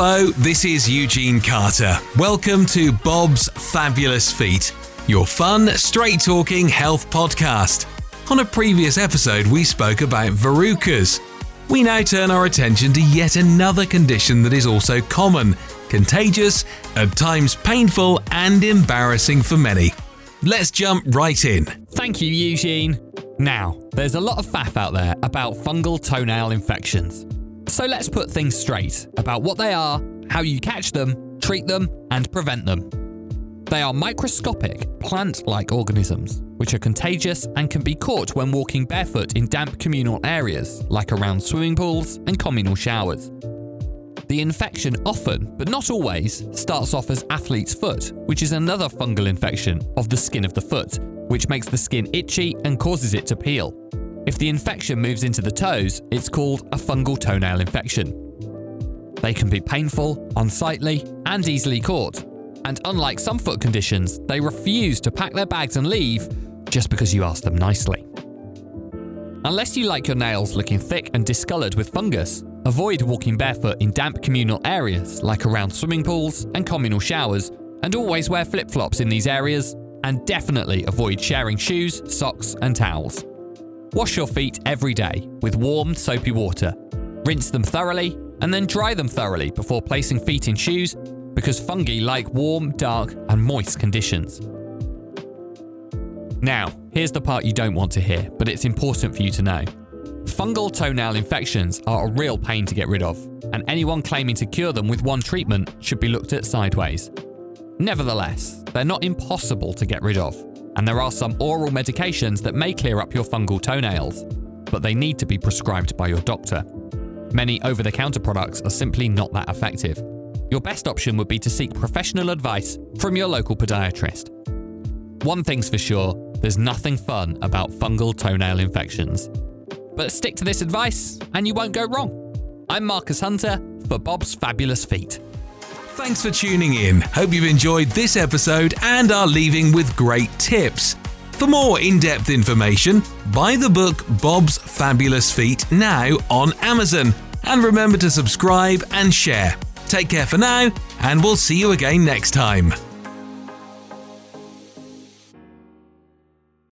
Hello, this is Eugene Carter. Welcome to Bob's Fabulous Feet, your fun, straight talking health podcast. On a previous episode, we spoke about verrucas. We now turn our attention to yet another condition that is also common, contagious, at times painful, and embarrassing for many. Let's jump right in. Thank you, Eugene. Now, there's a lot of faff out there about fungal toenail infections. So let's put things straight about what they are, how you catch them, treat them, and prevent them. They are microscopic, plant like organisms, which are contagious and can be caught when walking barefoot in damp communal areas, like around swimming pools and communal showers. The infection often, but not always, starts off as athlete's foot, which is another fungal infection of the skin of the foot, which makes the skin itchy and causes it to peel. If the infection moves into the toes, it's called a fungal toenail infection. They can be painful, unsightly, and easily caught. And unlike some foot conditions, they refuse to pack their bags and leave just because you ask them nicely. Unless you like your nails looking thick and discoloured with fungus, avoid walking barefoot in damp communal areas like around swimming pools and communal showers, and always wear flip flops in these areas, and definitely avoid sharing shoes, socks, and towels. Wash your feet every day with warm, soapy water. Rinse them thoroughly and then dry them thoroughly before placing feet in shoes because fungi like warm, dark, and moist conditions. Now, here's the part you don't want to hear, but it's important for you to know. Fungal toenail infections are a real pain to get rid of, and anyone claiming to cure them with one treatment should be looked at sideways. Nevertheless, they're not impossible to get rid of, and there are some oral medications that may clear up your fungal toenails, but they need to be prescribed by your doctor. Many over the counter products are simply not that effective. Your best option would be to seek professional advice from your local podiatrist. One thing's for sure there's nothing fun about fungal toenail infections. But stick to this advice and you won't go wrong. I'm Marcus Hunter for Bob's Fabulous Feet. Thanks for tuning in. Hope you've enjoyed this episode and are leaving with great tips. For more in depth information, buy the book Bob's Fabulous Feet now on Amazon. And remember to subscribe and share. Take care for now, and we'll see you again next time.